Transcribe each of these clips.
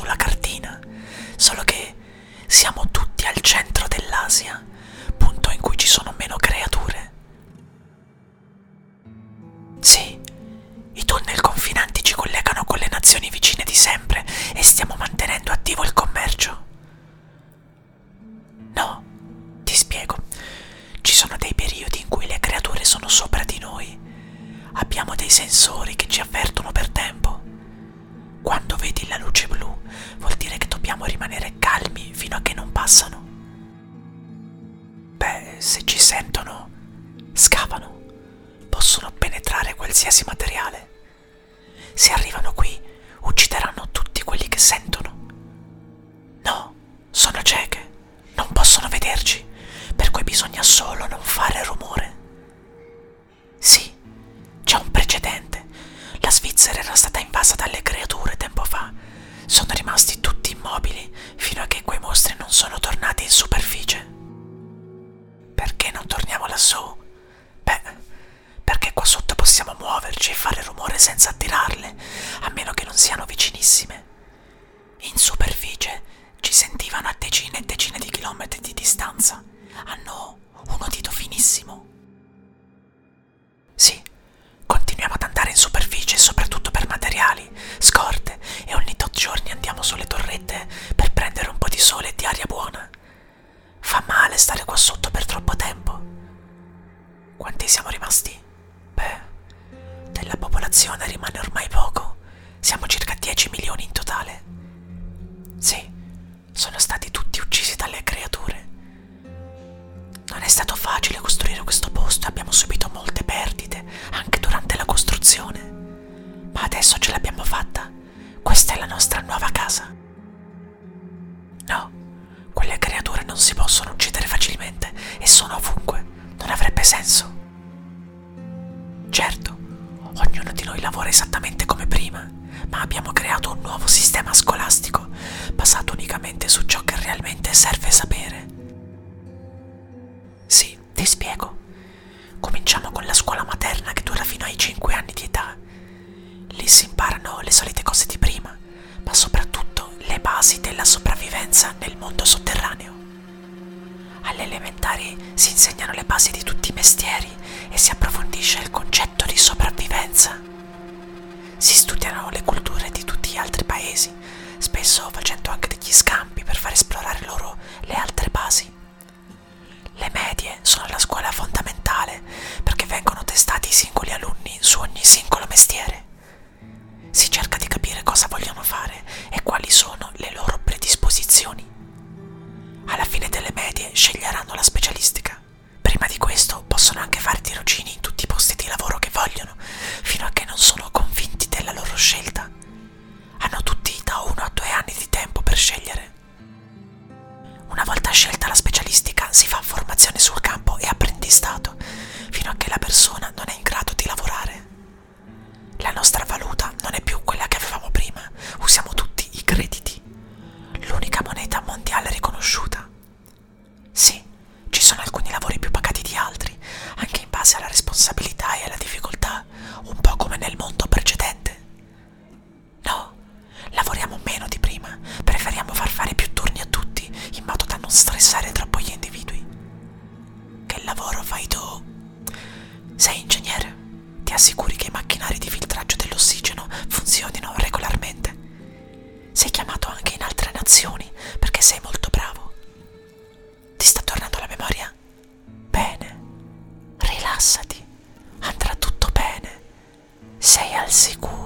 Cui se ci sentono, scavano. Possono penetrare qualsiasi materiale. Se arrivano qui, uccideranno tutti quelli che sentono. No, sono cieche, non possono vederci, per cui bisogna solo non fare possiamo muoverci e fare rumore senza attirarle, a meno che non siano vicinissime. In superficie ci sentivano a decine e decine di chilometri di distanza. Hanno un udito finissimo. Sì, Sì, sono stati tutti uccisi dalle creature. Non è stato facile costruire questo posto e abbiamo subito molte perdite, anche durante la costruzione. Ma adesso ce l'abbiamo fatta. Questa è la nostra nuova casa. No, quelle creature non si possono uccidere facilmente e sono ovunque. Non avrebbe senso. Certo, ognuno di noi lavora esattamente come prima, ma abbiamo creato un nuovo sistema scolastico basato unicamente su ciò che realmente serve sapere. Sì, ti spiego. Cominciamo con la scuola materna che dura fino ai 5 anni di età. Lì si imparano le solite cose di prima, ma soprattutto le basi della sopravvivenza nel mondo sotterraneo. Alle elementari si insegnano le basi di tutti i mestieri e si approfondisce il concetto spesso facendo anche degli scambi per far esplorare loro le altre basi. Le medie sono la scuola fondamentale perché vengono testati i singoli alunni su ogni singolo mestiere. lavoro fai tu? Sei ingegnere? Ti assicuri che i macchinari di filtraggio dell'ossigeno funzionino regolarmente? Sei chiamato anche in altre nazioni perché sei molto bravo. Ti sta tornando la memoria? Bene, rilassati, andrà tutto bene. Sei al sicuro.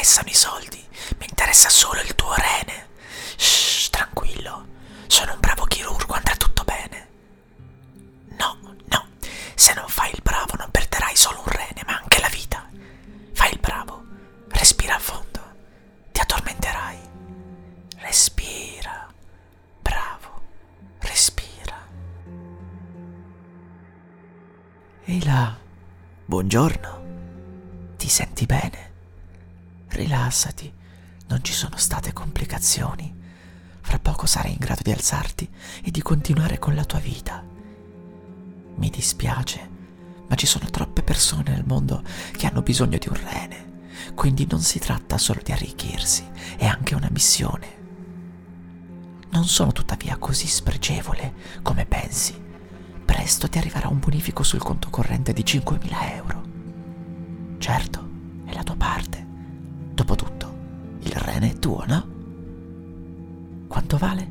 interessano i soldi, mi interessa solo il tuo rene. Shh, tranquillo, sono un bravo chirurgo, andrà tutto bene. No, no, se non fai il bravo non perderai solo un rene, ma anche la vita. Fai il bravo, respira a fondo, ti addormenterai. Respira, bravo, respira. Ehi là, buongiorno. Ti senti bene? Rilassati, non ci sono state complicazioni. Fra poco sarai in grado di alzarti e di continuare con la tua vita. Mi dispiace, ma ci sono troppe persone al mondo che hanno bisogno di un rene, quindi non si tratta solo di arricchirsi, è anche una missione. Non sono tuttavia così spregevole come pensi. Presto ti arriverà un bonifico sul conto corrente di 5.000 euro. Certo, è la tua parte. Dopotutto, il rene è tuo, no? Quanto vale?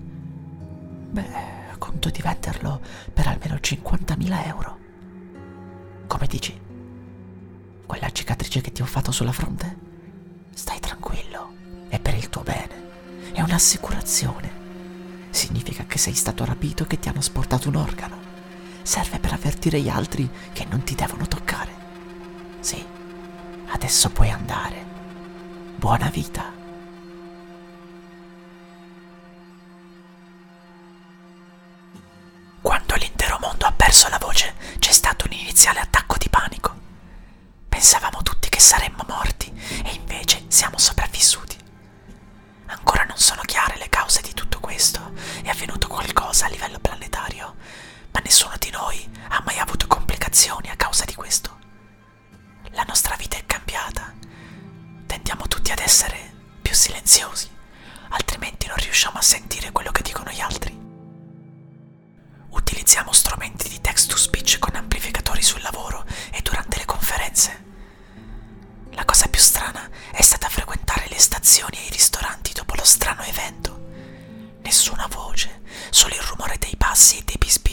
Beh, conto di venderlo per almeno 50.000 euro. Come dici? Quella cicatrice che ti ho fatto sulla fronte? Stai tranquillo, è per il tuo bene. È un'assicurazione. Significa che sei stato rapito e che ti hanno sportato un organo. Serve per avvertire gli altri che non ti devono toccare. Sì, adesso puoi andare. Buona vita. Quando l'intero mondo ha perso la voce, c'è stato un iniziale attacco di panico. Pensavamo tutti che saremmo morti e invece siamo sopravvissuti. Altrimenti non riusciamo a sentire quello che dicono gli altri. Utilizziamo strumenti di text to speech con amplificatori sul lavoro e durante le conferenze. La cosa più strana è stata frequentare le stazioni e i ristoranti dopo lo strano evento. Nessuna voce, solo il rumore dei passi e dei bisbigli.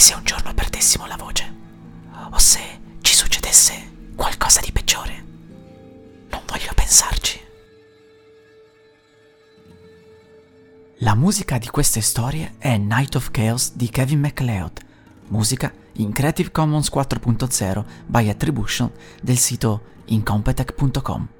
Se un giorno perdessimo la voce? O se ci succedesse qualcosa di peggiore? Non voglio pensarci. La musica di queste storie è Night of Chaos di Kevin MacLeod, musica in Creative Commons 4.0 by Attribution del sito incompetech.com.